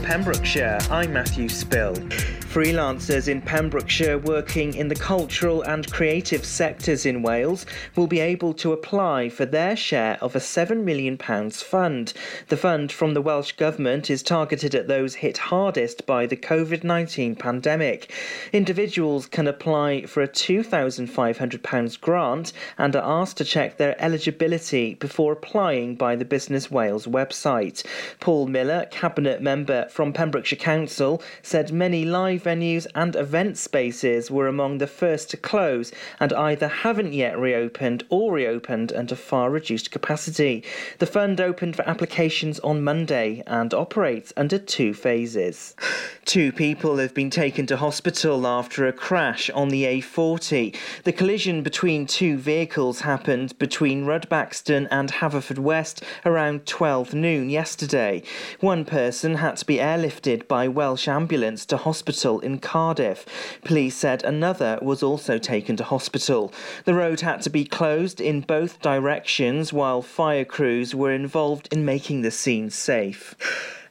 Pembrokeshire. I'm Matthew Spill. Freelancers in Pembrokeshire working in the cultural and creative sectors in Wales will be able to apply for their share of a £7 million fund. The fund from the Welsh Government is targeted at those hit hardest by the COVID 19 pandemic. Individuals can apply for a £2,500 grant and are asked to check their eligibility before applying by the Business Wales website. Paul Miller, Cabinet member from Pembrokeshire Council, said many live venues and event spaces were among the first to close and either haven't yet reopened or reopened under far reduced capacity. The fund opened for applications on Monday and operates under two phases. Two people have been taken to hospital after a crash on the A40. The collision between two vehicles happened between Rudbaxton and Haverfordwest around 12 noon yesterday. One person had to be airlifted by Welsh ambulance to hospital hospital in Cardiff. Police said another was also taken to hospital. The road had to be closed in both directions while fire crews were involved in making the scene safe.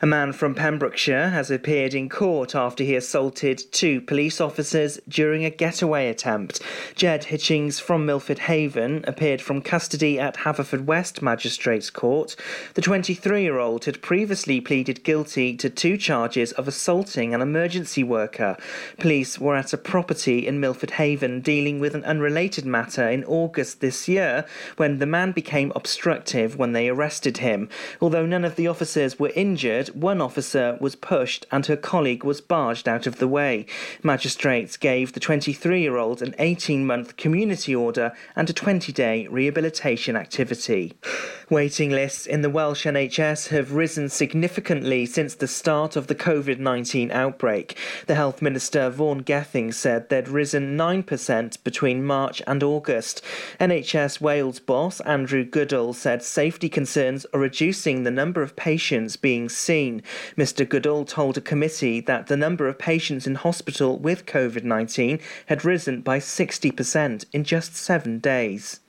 A man from Pembrokeshire has appeared in court after he assaulted two police officers during a getaway attempt. Jed Hitchings from Milford Haven appeared from custody at Haverfordwest Magistrates Court. The 23 year old had previously pleaded guilty to two charges of assaulting an emergency worker. Police were at a property in Milford Haven dealing with an unrelated matter in August this year when the man became obstructive when they arrested him. Although none of the officers were injured, one officer was pushed and her colleague was barged out of the way. Magistrates gave the 23 year old an 18 month community order and a 20 day rehabilitation activity. Waiting lists in the Welsh NHS have risen significantly since the start of the COVID 19 outbreak. The Health Minister Vaughan Gething said they'd risen 9% between March and August. NHS Wales boss Andrew Goodall said safety concerns are reducing the number of patients being seen Mr. Goodall told a committee that the number of patients in hospital with COVID 19 had risen by 60% in just seven days.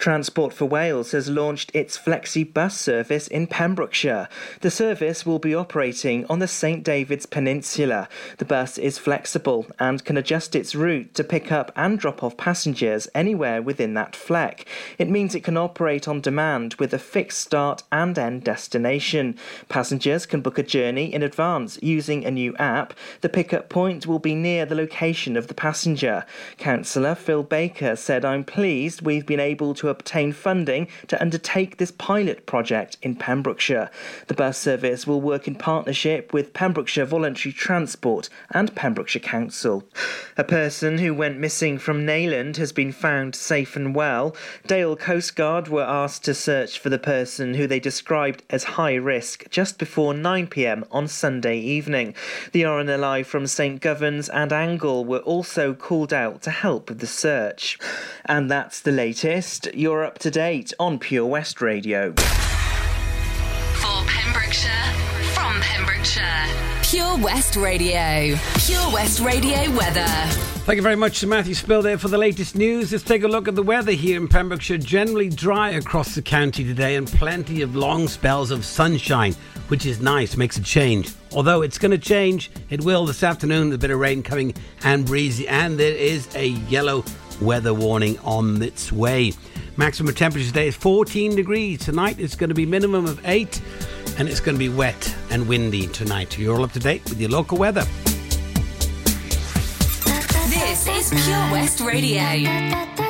Transport for Wales has launched its Flexi bus service in Pembrokeshire. The service will be operating on the St David's Peninsula. The bus is flexible and can adjust its route to pick up and drop off passengers anywhere within that fleck. It means it can operate on demand with a fixed start and end destination. Passengers can book a journey in advance using a new app. The pickup point will be near the location of the passenger. Councillor Phil Baker said, I'm pleased we've been able to obtain funding to undertake this pilot project in Pembrokeshire. The bus service will work in partnership with Pembrokeshire Voluntary Transport and Pembrokeshire Council. A person who went missing from Neyland has been found safe and well. Dale Coast Guard were asked to search for the person who they described as high risk just before 9pm on Sunday evening. The RNLI from St Govan's and Angle were also called out to help with the search. And that's the latest. You're up to date on Pure West Radio. For Pembrokeshire, from Pembrokeshire, Pure West Radio. Pure West Radio weather. Thank you very much to Matthew Spill there for the latest news. Let's take a look at the weather here in Pembrokeshire. Generally dry across the county today and plenty of long spells of sunshine, which is nice, makes a change. Although it's going to change, it will this afternoon. A bit of rain coming and breezy, and there is a yellow weather warning on its way. Maximum temperature today is 14 degrees. Tonight it's going to be minimum of 8 and it's going to be wet and windy tonight. You're all up to date with your local weather. This is Pure West Radio.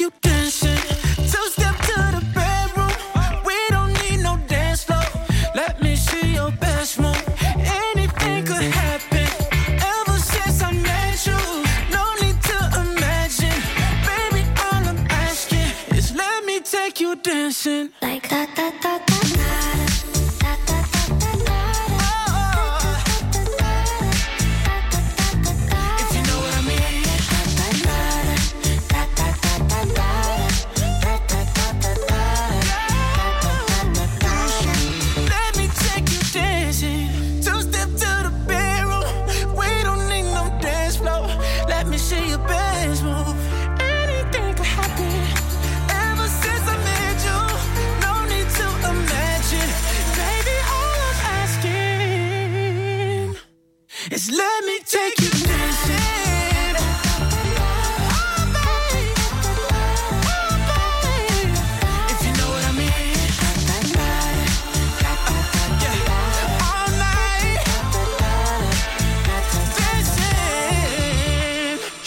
me you.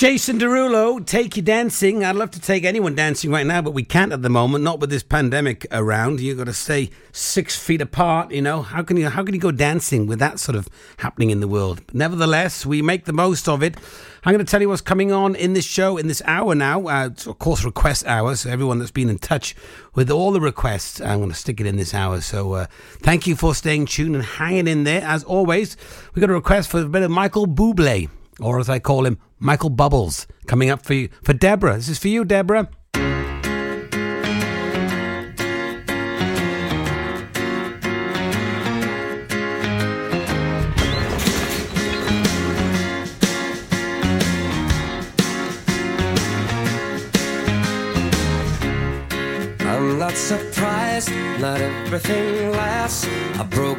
Jason Derulo, take you dancing. I'd love to take anyone dancing right now, but we can't at the moment. Not with this pandemic around. You've got to stay six feet apart. You know how can you how can you go dancing with that sort of happening in the world? But nevertheless, we make the most of it. I'm going to tell you what's coming on in this show in this hour now. Uh, of course, request hour. So everyone that's been in touch with all the requests, I'm going to stick it in this hour. So uh, thank you for staying tuned and hanging in there. As always, we got a request for a bit of Michael Bublé, or as I call him, Michael Bubbles, coming up for you for Deborah. This is for you, Deborah. I'm not surprised, not everything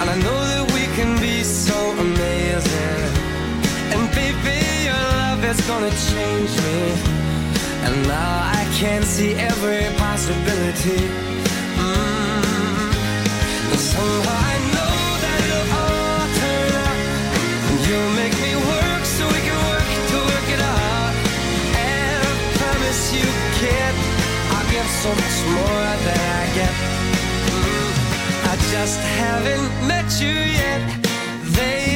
And I know that we can be so amazing. And baby, your love is gonna change me. And now I can see every possibility. Mm. And somehow I know that it'll all turn out. And you'll make me work so we can work to work it out. And I promise you, kid, I'll give so much more than just haven't met you yet. They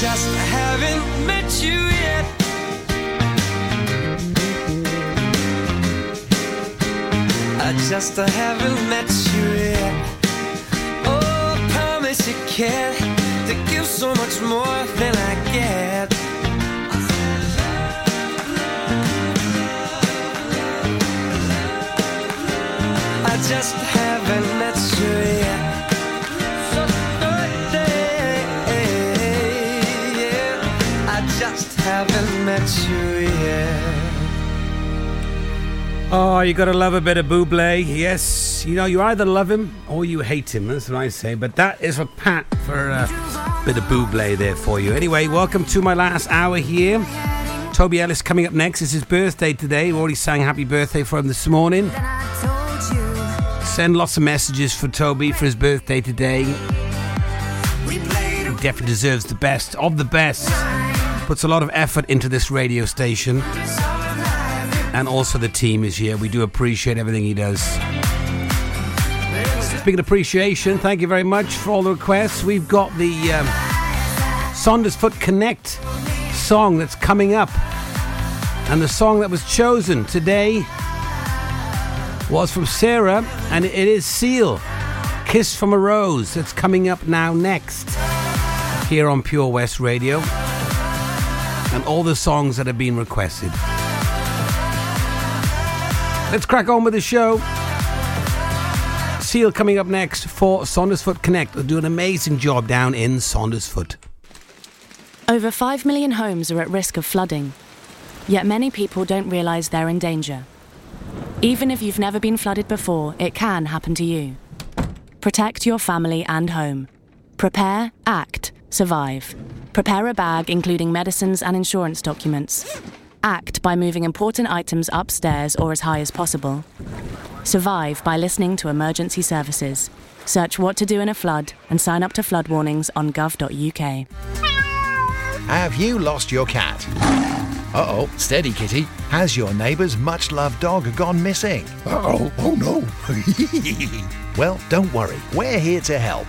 just haven't met you yet. I just haven't met you yet. Oh, I promise you can to give so much more than I get. I just Oh, you gotta love a bit of Buble. Yes, you know, you either love him or you hate him. That's what I say. But that is a pat for a bit of Buble there for you. Anyway, welcome to my last hour here. Toby Ellis coming up next. It's his birthday today. We already sang happy birthday for him this morning. Send lots of messages for Toby for his birthday today. He definitely deserves the best of the best. Puts a lot of effort into this radio station. And also the team is here. We do appreciate everything he does. Speaking of appreciation, thank you very much for all the requests. We've got the um, Saundersfoot Connect song that's coming up. And the song that was chosen today was from Sarah, and it is Seal. Kiss from a Rose. That's coming up now next here on Pure West Radio. And all the songs that have been requested. Let's crack on with the show. Seal coming up next for Saundersfoot Connect. They'll do an amazing job down in Saundersfoot. Over 5 million homes are at risk of flooding, yet many people don't realise they're in danger. Even if you've never been flooded before, it can happen to you. Protect your family and home. Prepare, act, survive. Prepare a bag including medicines and insurance documents. Act by moving important items upstairs or as high as possible. Survive by listening to emergency services. Search what to do in a flood and sign up to flood warnings on gov.uk. Have you lost your cat? Uh oh, steady kitty. Has your neighbour's much loved dog gone missing? Uh oh, oh no. well, don't worry, we're here to help.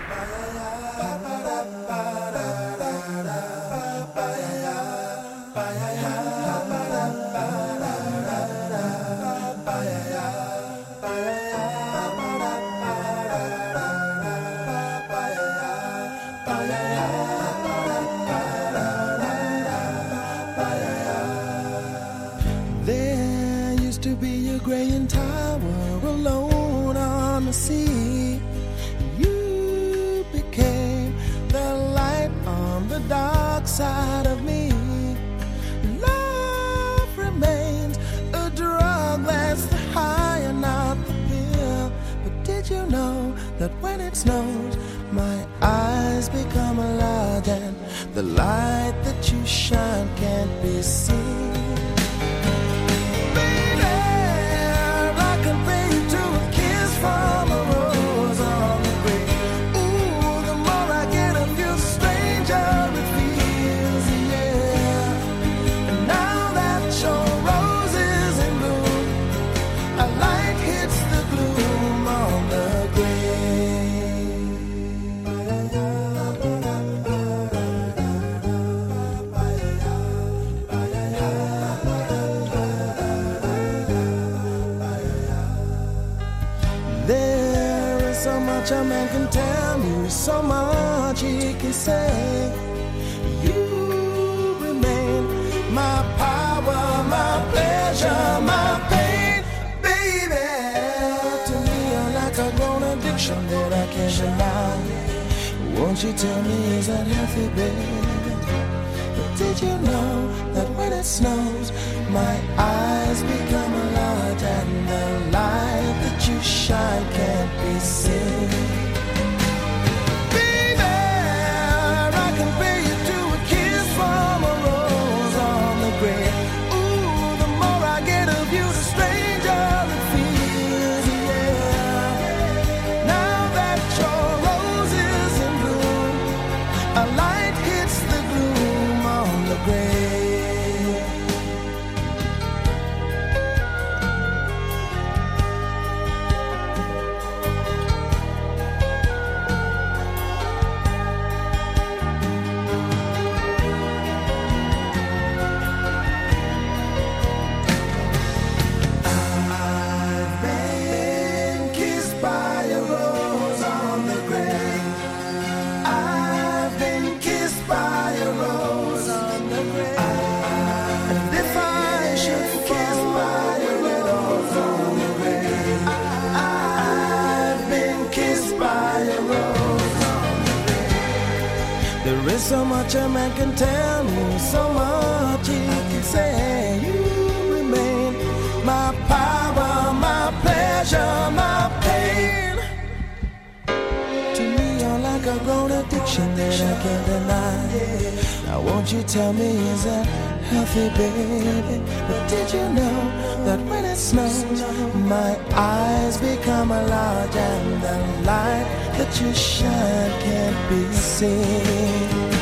When my eyes become large and the light that you shine can't be seen? There's so much a man can tell me, so much he can say. You remain my power, my pleasure, my pain. To me, you're like a grown addiction that I can't deny. Now, won't you tell me, is that healthy, baby? But did you know? that when it snows, my eyes become a large and the light that you shine can't be seen.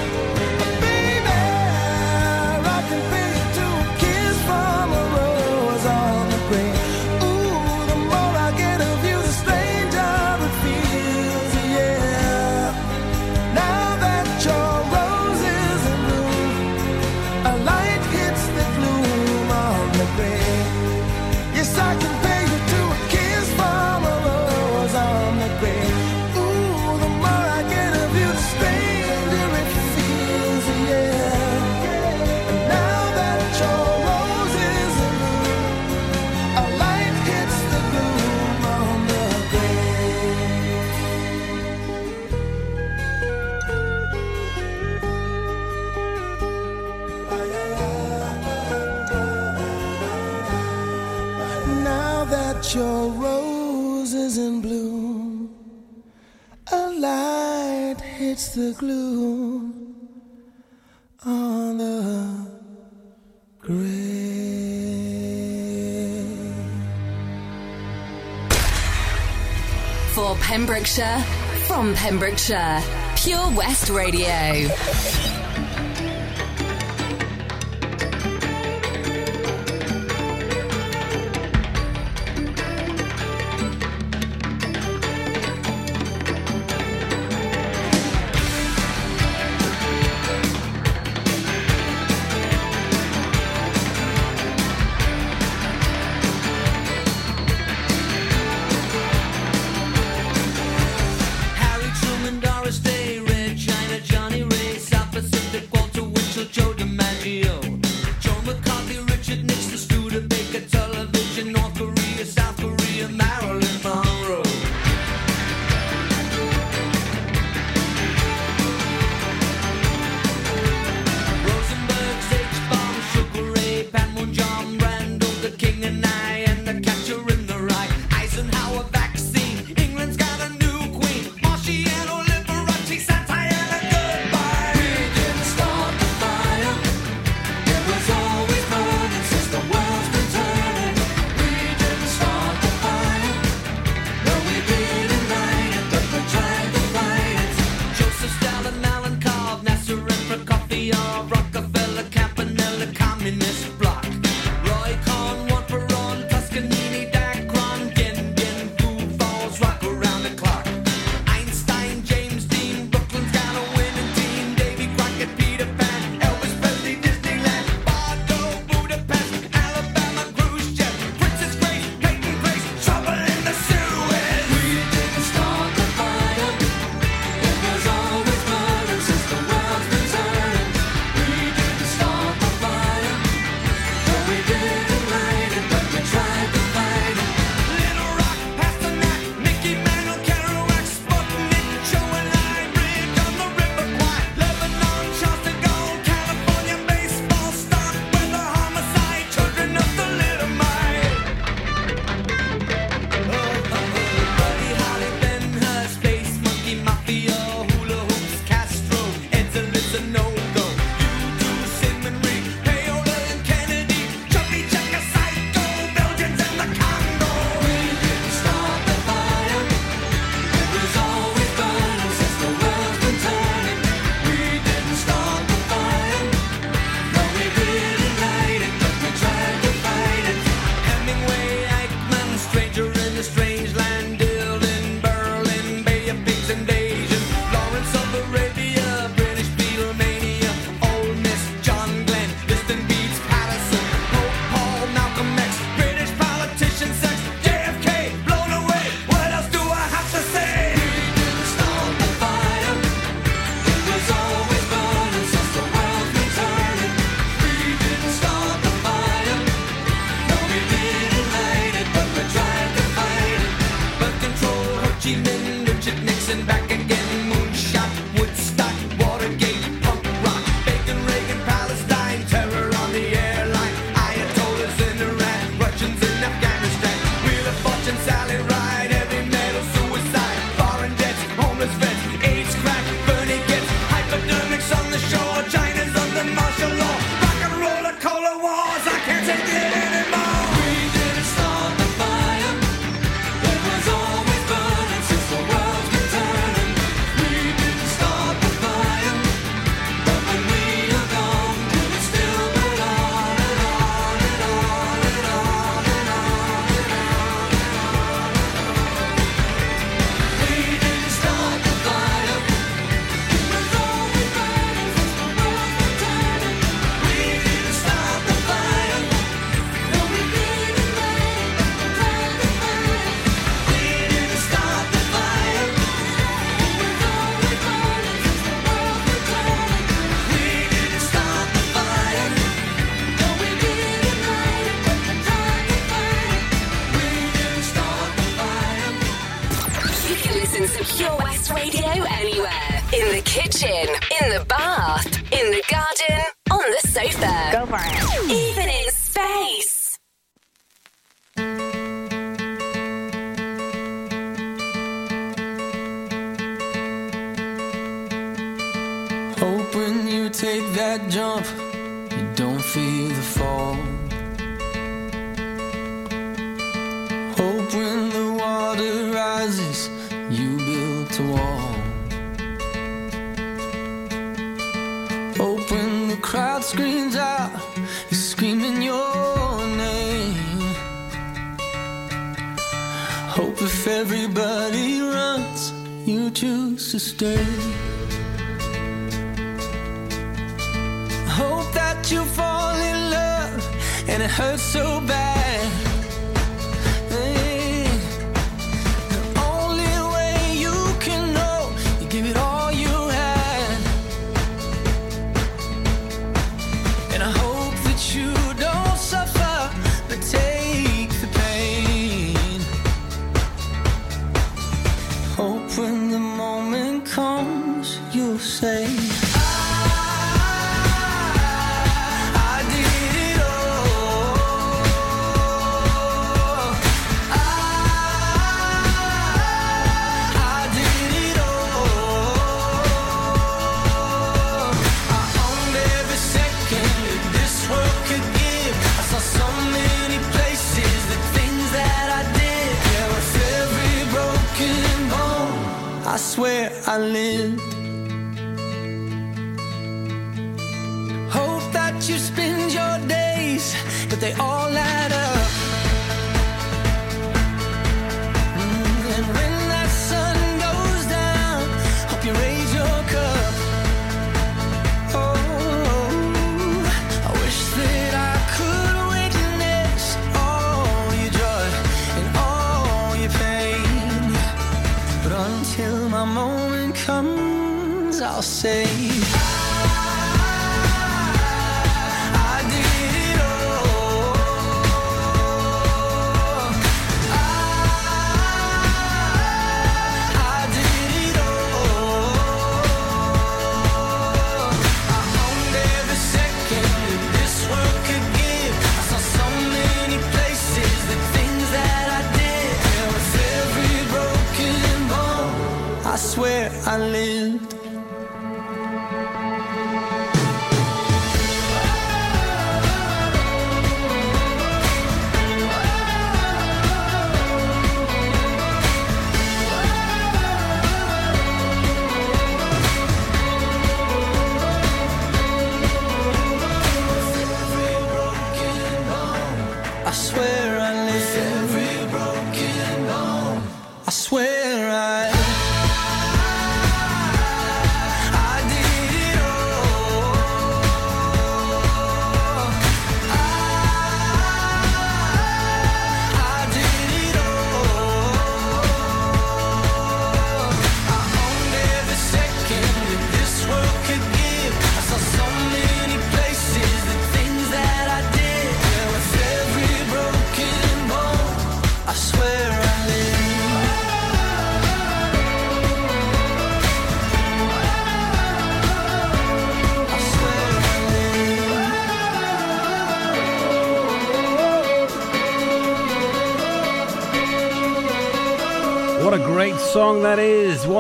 the glue on the grave. For Pembrokeshire, from Pembrokeshire, Pure West Radio.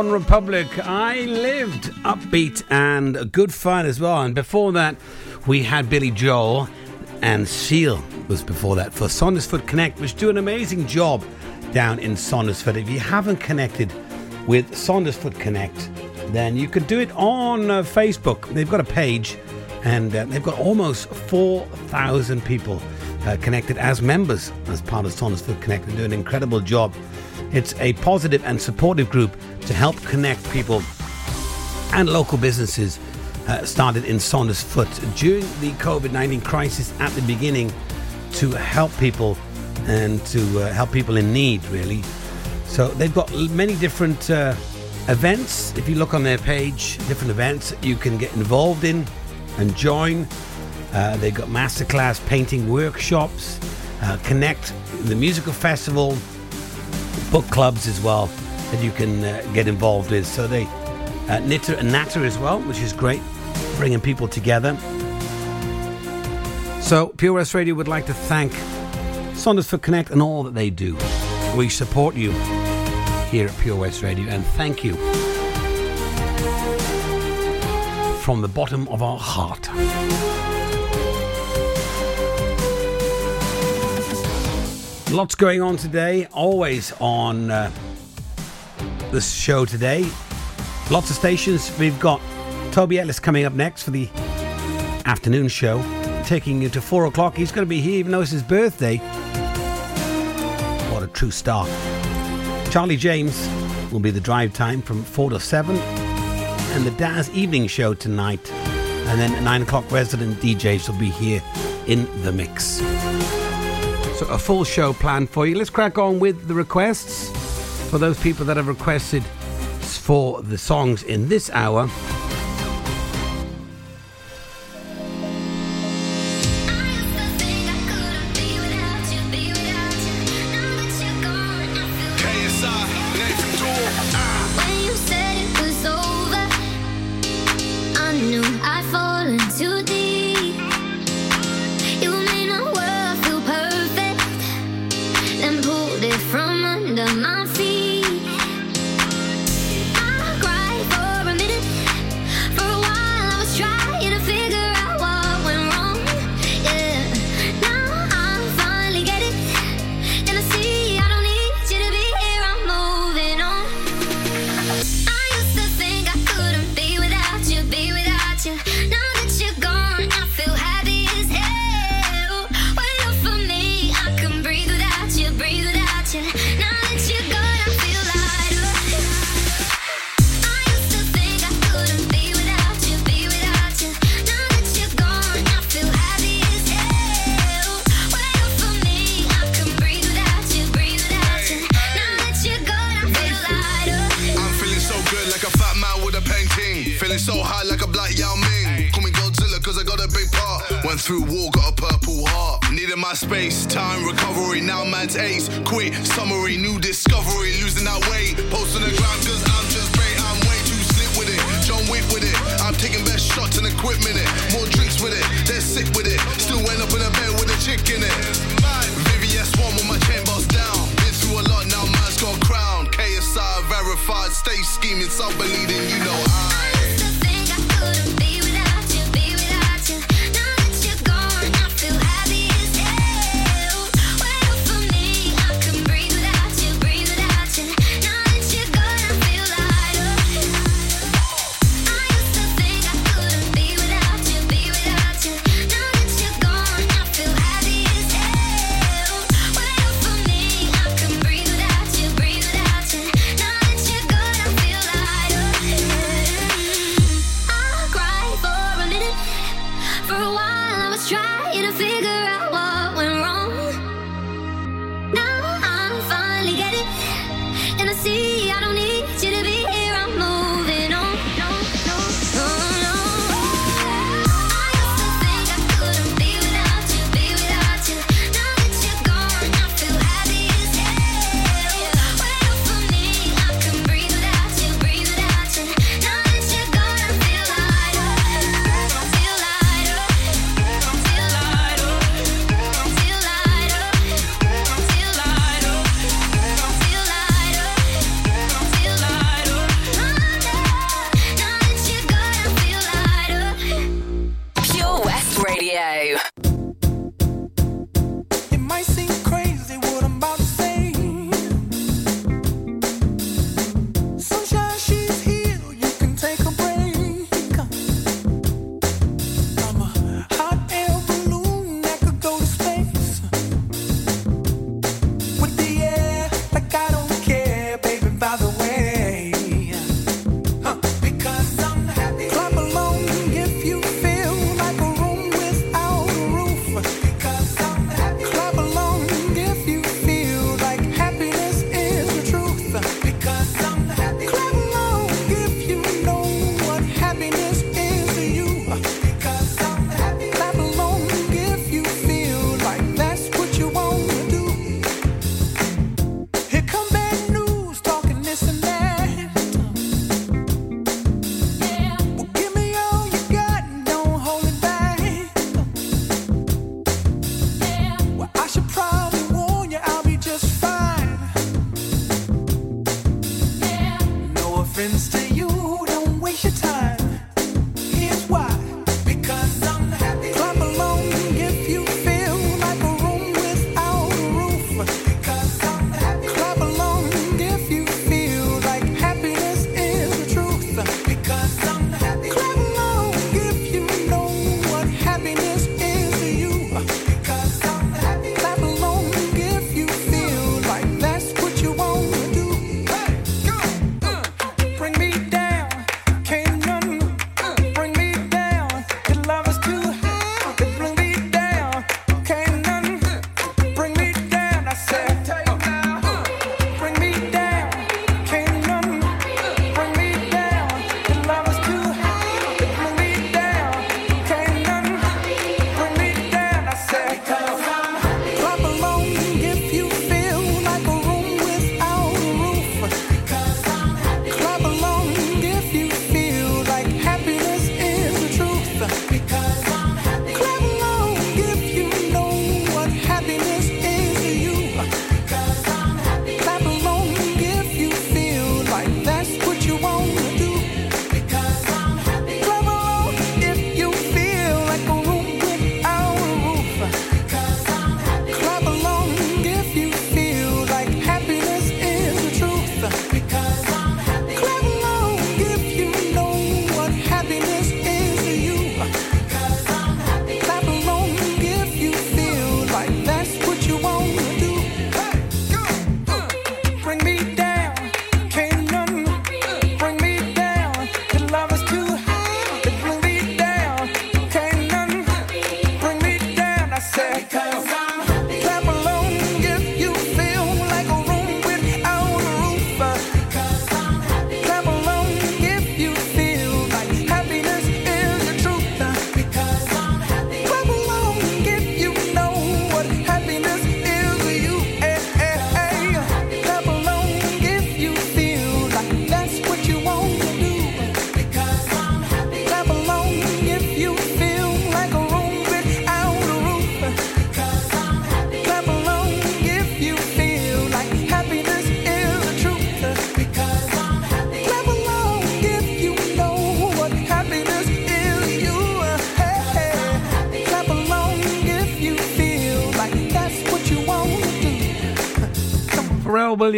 OneRepublic. I lived upbeat and a good fun as well. And before that, we had Billy Joel and Seal was before that for Saundersfoot Connect, which do an amazing job down in Saundersfoot. If you haven't connected with Saundersfoot Connect, then you could do it on uh, Facebook. They've got a page and uh, they've got almost 4,000 people uh, connected as members as part of Saundersfoot Connect and do an incredible job. It's a positive and supportive group to help connect people and local businesses uh, started in Saundersfoot during the COVID 19 crisis at the beginning to help people and to uh, help people in need, really. So they've got many different uh, events. If you look on their page, different events you can get involved in and join. Uh, they've got masterclass painting workshops, uh, Connect, the musical festival, book clubs as well that you can uh, get involved with. So they uh, knitter and natter as well, which is great, bringing people together. So Pure West Radio would like to thank Saundersfoot Connect and all that they do. We support you here at Pure West Radio, and thank you from the bottom of our heart. Lots going on today, always on uh, show today. Lots of stations. We've got Toby Ellis coming up next for the afternoon show, taking you to four o'clock. He's going to be here even though it's his birthday. What a true star. Charlie James will be the drive time from four to seven, and the Daz evening show tonight. And then at nine o'clock, resident DJs will be here in the mix. A full show planned for you. Let's crack on with the requests for those people that have requested for the songs in this hour.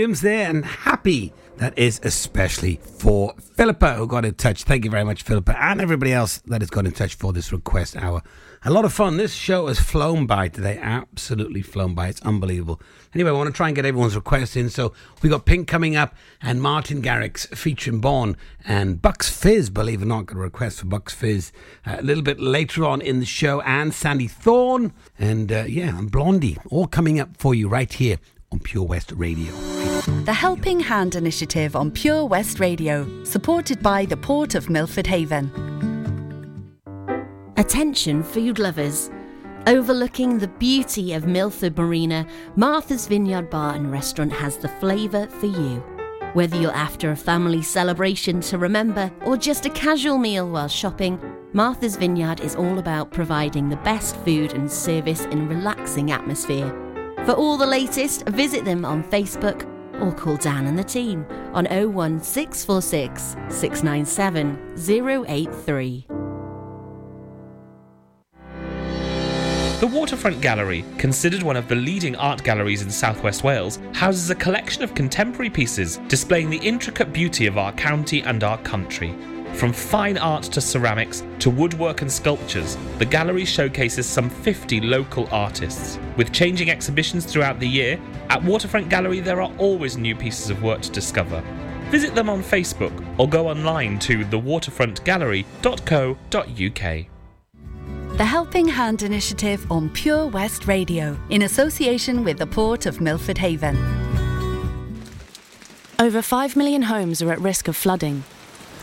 Williams there and happy. That is especially for Philippa who got in touch. Thank you very much, Philippa, and everybody else that has got in touch for this request hour. A lot of fun. This show has flown by today. Absolutely flown by. It's unbelievable. Anyway, I want to try and get everyone's requests in. So we got Pink coming up and Martin Garrix featuring Bonn and Bucks Fizz, believe it or not, got a request for Bucks Fizz uh, a little bit later on in the show. And Sandy Thom and uh, yeah, and Blondie all coming up for you right here on Pure West Radio. The Helping Hand Initiative on Pure West Radio, supported by the Port of Milford Haven. Attention, food lovers. Overlooking the beauty of Milford Marina, Martha's Vineyard Bar and Restaurant has the flavour for you. Whether you're after a family celebration to remember or just a casual meal while shopping, Martha's Vineyard is all about providing the best food and service in a relaxing atmosphere. For all the latest, visit them on Facebook or call Dan and the team on 01646 697 083. The Waterfront Gallery, considered one of the leading art galleries in southwest Wales, houses a collection of contemporary pieces displaying the intricate beauty of our county and our country. From fine art to ceramics to woodwork and sculptures, the gallery showcases some 50 local artists. With changing exhibitions throughout the year, at Waterfront Gallery there are always new pieces of work to discover. Visit them on Facebook or go online to thewaterfrontgallery.co.uk. The Helping Hand Initiative on Pure West Radio, in association with the Port of Milford Haven. Over 5 million homes are at risk of flooding,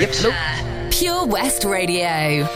Pembrokeshire. Pure West Radio.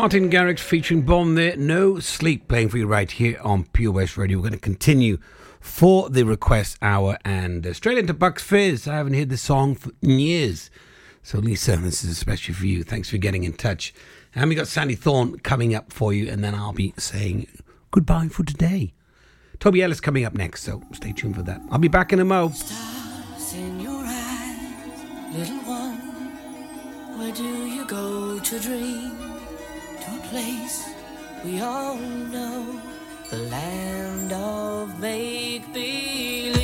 Martin Garrix featuring Bonn there. No sleep playing for you right here on Pure West Radio. We're going to continue for the request hour and uh, straight into Bucks Fizz. I haven't heard this song for years. So, Lisa, this is especially for you. Thanks for getting in touch. And we got Sandy Thom coming up for you, and then I'll be saying goodbye for today. Toby Ellis coming up next, so stay tuned for that. I'll be back in a mo. Stars in your eyes, little one. Where do you go to dream? Place we all know, the land of make believe.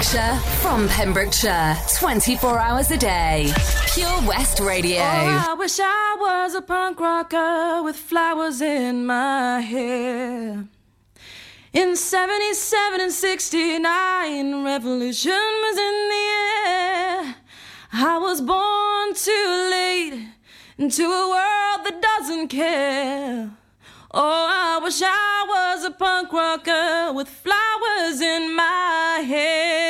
Pembrokeshire, from Pembrokeshire, 24 hours a day. Pure West Radio. Oh, I wish I was a punk rocker with flowers in my hair. In 77 and 69, revolution was in the air. I was born too late into a world that doesn't care. Oh, I wish I was a punk rocker with flowers in my hair.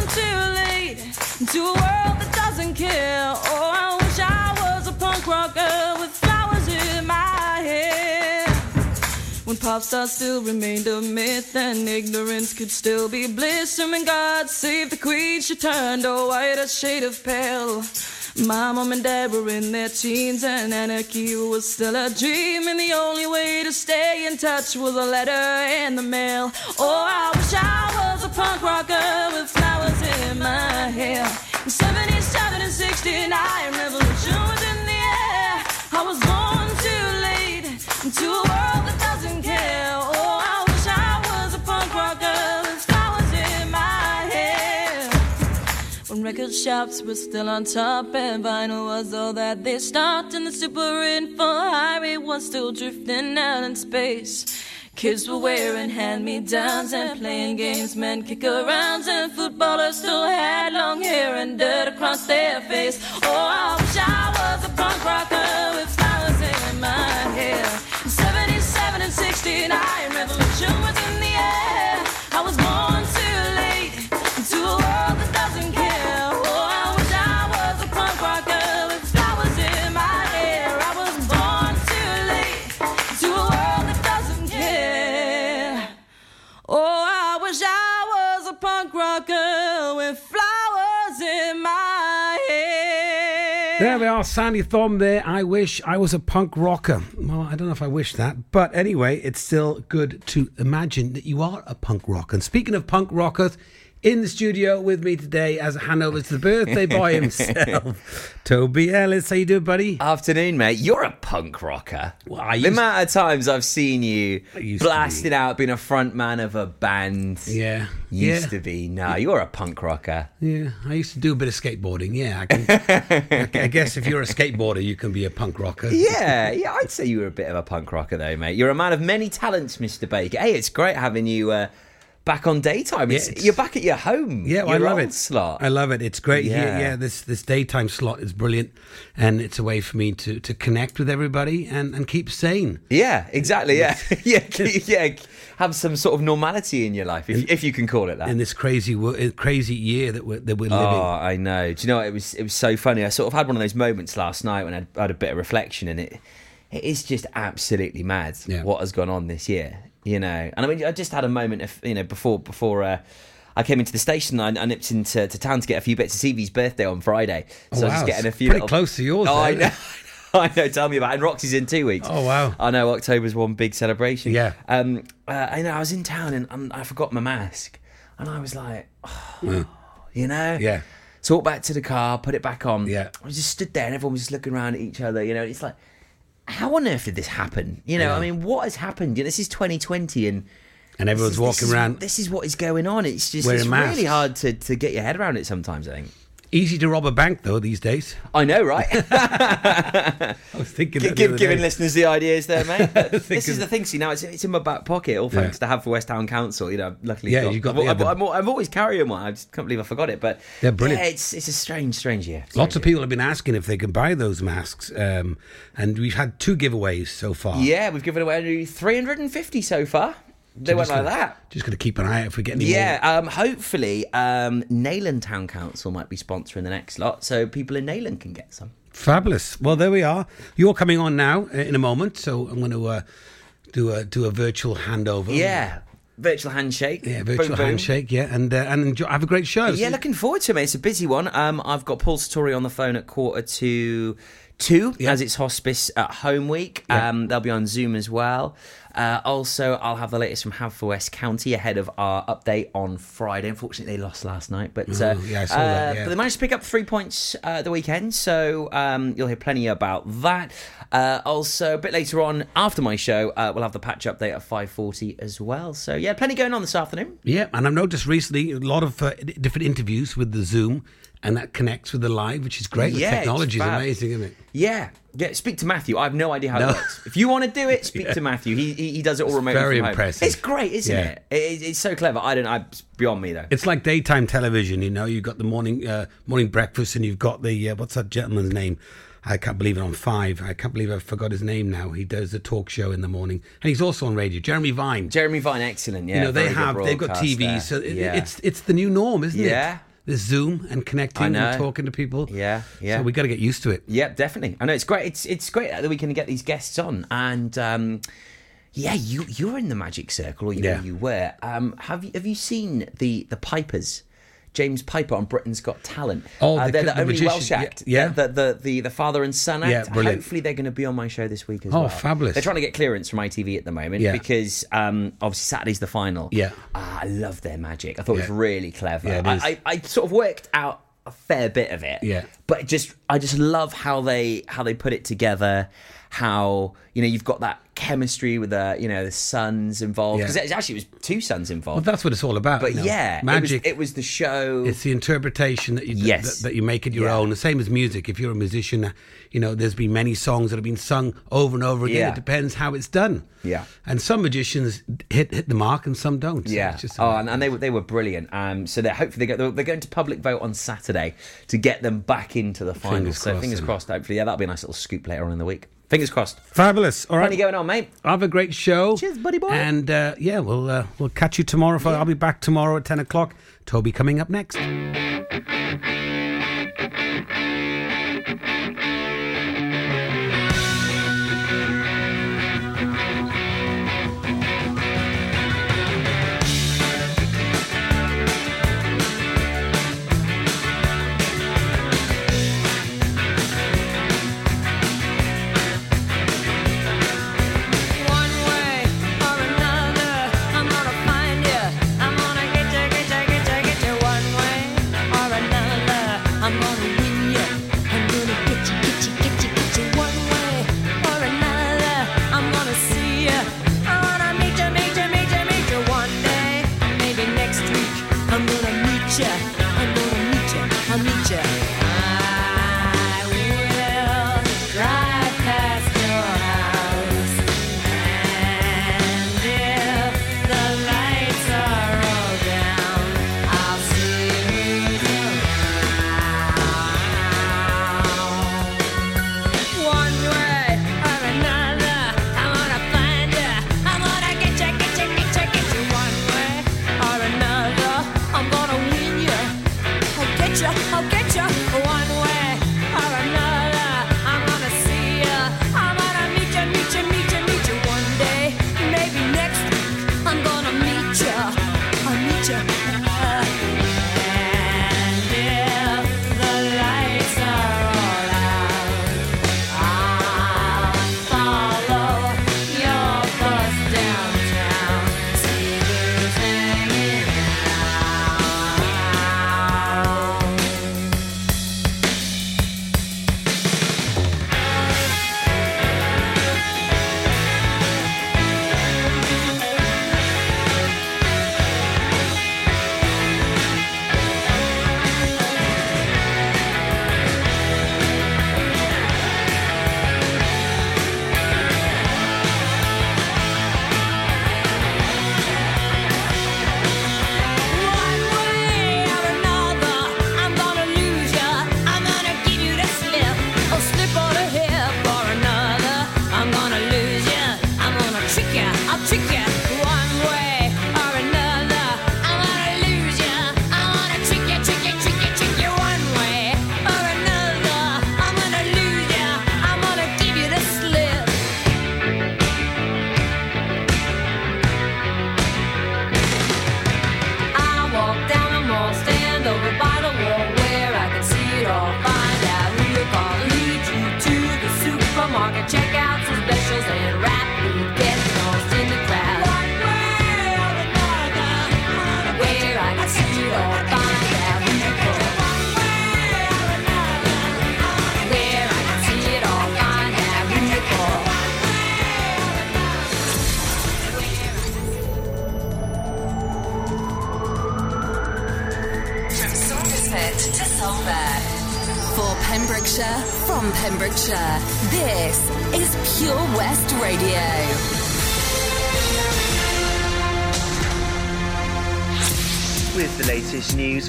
into a world that doesn't care. Oh, I wish I was a punk rocker with flowers in my hair. When pop stars still remained a myth and ignorance could still be bliss. And when God saved the queen, she turned a whiter shade of pale. My mom and dad were in their teens and anarchy was still a dream. And the only way to stay in touch was a letter in the mail. Oh, I wish I was a punk rocker with In 77 and 69, revolution was in the air. I was born too late into a world that doesn't care. Oh, I wish I was a punk rocker in my hair. When record shops were still on top and vinyl was all that they stopped, and the super info highway was still drifting out in space. Kids were wearing hand-me-downs and playing games, men kick arounds, and footballers still had long hair and dirt across their face. Oh, I wish I was a punk rocker with flowers in my are, Sandy Thom there. I wish I was a punk rocker. Well, I don't know if I wish that, but anyway, it's still good to imagine that you are a punk rocker. And speaking of punk rockers, in the studio with me today as Hanover's the birthday boy himself, Toby Ellis. How you doing, buddy? Afternoon, mate. You're a punk rocker. Well, the amount of times I've seen you blasting out, being a front man of a band. Yeah. Used Yeah. to be. No, you're a punk rocker. Yeah, I used to do a bit of skateboarding. Yeah, I, can, I guess if you're a skateboarder, you can be a punk rocker. Yeah, yeah, I'd say you were a bit of a punk rocker, though, mate. You're a man of many talents, Mr. Baker. Hey, it's great having you uh, back on daytime. It's, Yeah, it's- you're back at your home. Yeah, well, I love it. Slot. I love it. It's great. Yeah, Yeah. yeah. This this daytime slot is brilliant, and it's a way for me to, to connect with everybody and, and keep sane. Yeah, exactly. Yeah, yeah, yeah. Have some sort of normality in your life, if, if you can call it that. in this crazy uh, crazy year that we're that we're living. Oh. I know. Do you know what? it was? It was so funny. I sort of had one of those moments last night when I had a bit of reflection, and it it is just absolutely mad what has gone on this year. You know, and I mean, I just had a moment of you know before before. Uh, I came into the station. I, I nipped into to town to get a few bits of Stevie's birthday on Friday, Oh, so I was just getting a few. pretty little- close to yours Oh, I know. I know. Tell me about it. And Roxy's in two weeks. Oh, wow. I know. October's one big celebration. Yeah. Um. Uh, I know. I was in town and um, I forgot my mask, and I was like, oh, you know. Yeah. So I walked back to the car, put it back on. Yeah. I just stood there and everyone was just looking around at each other. You know, it's like, how on earth did this happen? You know, Yeah. I mean, what has happened? You know, this is 2020 and. And everyone's this walking this is- around This is what is going on. It's just it's masks. really hard to, to get your head around it sometimes, I think. Easy to rob a bank though these days. I know, right? I was thinking the give, giving day. listeners the ideas there, mate. This is the thing. See, now it's, it's in my back pocket. All thanks Yeah. to Haverfordwest Town Council. You know, luckily, Yeah, got, you got I've, the- yeah, I've, the- I'm, I'm always carrying one. I just can't believe I forgot it. But They're brilliant. Yeah, it's it's a strange, strange year. Lots of people have been asking if they can buy those masks, um, and we've had two giveaways so far. Yeah, we've given away 350 so far. They So went like gonna- that. Just going to keep an eye out for getting any Yeah, um, hopefully, um, Neyland Town Council might be sponsoring the next lot, so people in Neyland can get some. Fabulous. Well, there we are. You're coming on now uh, in a moment, so I'm going to uh, do a do a virtual handover. Yeah. virtual handshake. Yeah, virtual Boom, boom. handshake. Yeah, and uh, and enjoy, have a great show. Yeah, looking forward to it. mate. It's a busy one. Um, I've got Paul Satori on the phone at quarter to two as it's hospice at home week. Yeah. Um, they'll be on Zoom as well. Uh, also, I'll have the latest from Haverfordwest County ahead of our update on Friday. Unfortunately, they lost last night, but uh, Oh, yeah, I saw uh, that, yeah. but they managed to pick up three points uh, the weekend, so um, you'll hear plenty about that. Uh, also, a bit later on after my show, uh, we'll have the patch update at five forty as well. So yeah, plenty going on this afternoon. Yeah, and I've noticed recently a lot of uh, different interviews with the Zoom, and that connects with the live, which is great. Yeah, the technology is amazing, isn't it? Yeah, yeah. Speak to Matthew. I have no idea how No. it works. If you want to do it, speak Yeah. to Matthew. He he, he does it all remotely. very from home. impressive. It's great, isn't Yeah. it? it? It's so clever. I don't. I beyond me though. It's like daytime television, you know. You've got the morning uh, morning breakfast, and you've got the uh, what's that gentleman's name? I can't believe it on five. I can't believe I forgot his name now. He does the talk show in the morning, and he's also on radio. Jeremy Vine. Jeremy Vine, excellent. Yeah, you know they have they've got TV, there. so it, Yeah. it's it's the new norm, isn't it? Yeah. The Zoom and connecting and talking to people. Yeah, yeah. So we got to get used to it. Yeah, definitely. I know it's great. It's it's great that we can get these guests on, and um, yeah, you you're in the magic circle, or you Yeah. know you were. Um, have you have you seen the the Pipers? James Piper on Britain's Got Talent. Oh, uh, the- they're the, the only magician, Welsh yeah, act. yeah. The, the the the father and son act. Yeah, brilliant. Hopefully, they're going to be on my show this week as Oh, well. Oh, fabulous. They're trying to get clearance from ITV at the moment Yeah. because um, obviously Saturday's the final. Yeah. Ah, I love their magic. I thought it was really clever. Yeah, it I. I, I sort of worked out a fair bit of it. Yeah. But just I just love how they how they put it together. How you know you've got that chemistry with the you know the sons involved Yeah. because actually it was two sons involved. Well, that's what it's all about. but yeah, magic. It was, it was the show. It's the interpretation that you Yes. that, that you make it your Yeah. own. The same as music. If you're a musician, you know there's been many songs that have been sung over and over again. Yeah. It depends how it's done. Yeah. And some magicians hit hit the mark and some don't. So Yeah. it's just oh, and, and they were they were brilliant. Um, so they're hopefully they go, they're, they're going to public vote on Saturday to get them back into the final. Fingers so crossed, fingers crossed. Hopefully, yeah, that'll be a nice little scoop later on in the week. Fingers crossed. fabulous. All right. Plenty going on, mate. Have a great show. Cheers, buddy boy. And uh, yeah, we'll uh, we'll catch you tomorrow. For, I'll be back tomorrow at ten o'clock. Toby coming up next.